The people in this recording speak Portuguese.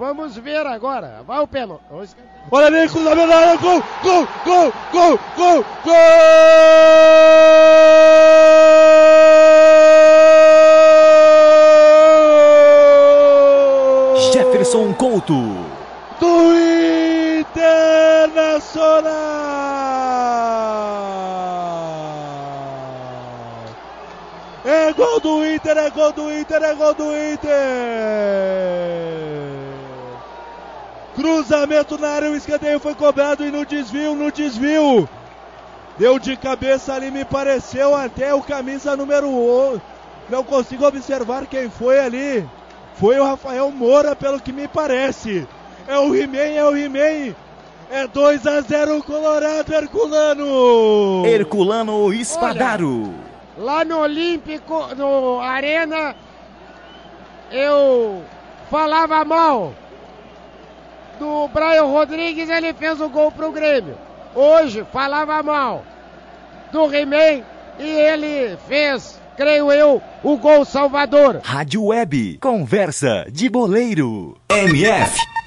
vamos ver agora. Vai o pênalti. Olha ali, cruzamento na área, gol, gol, gol, gol, gol, gol! Jefferson Couto. Do Internacional! É gol do Inter, é gol do Inter, é gol do Inter! Cruzamento na área, o escanteio foi cobrado e no desvio, no desvio. Deu de cabeça ali, me pareceu até o camisa número 1. Não consigo observar quem foi ali. Foi o Rafael Moura, pelo que me parece. É o He-Man, é o He-Man. É 2 a 0 Colorado Herculano. Herculano Espadaro. Olha, lá no Olímpico, no Arena, eu falava mal do Brian Rodrigues, ele fez o gol pro Grêmio. Hoje falava mal do He-Man e ele fez, creio eu, o gol salvador. Rádio Web, conversa de boleiro. MF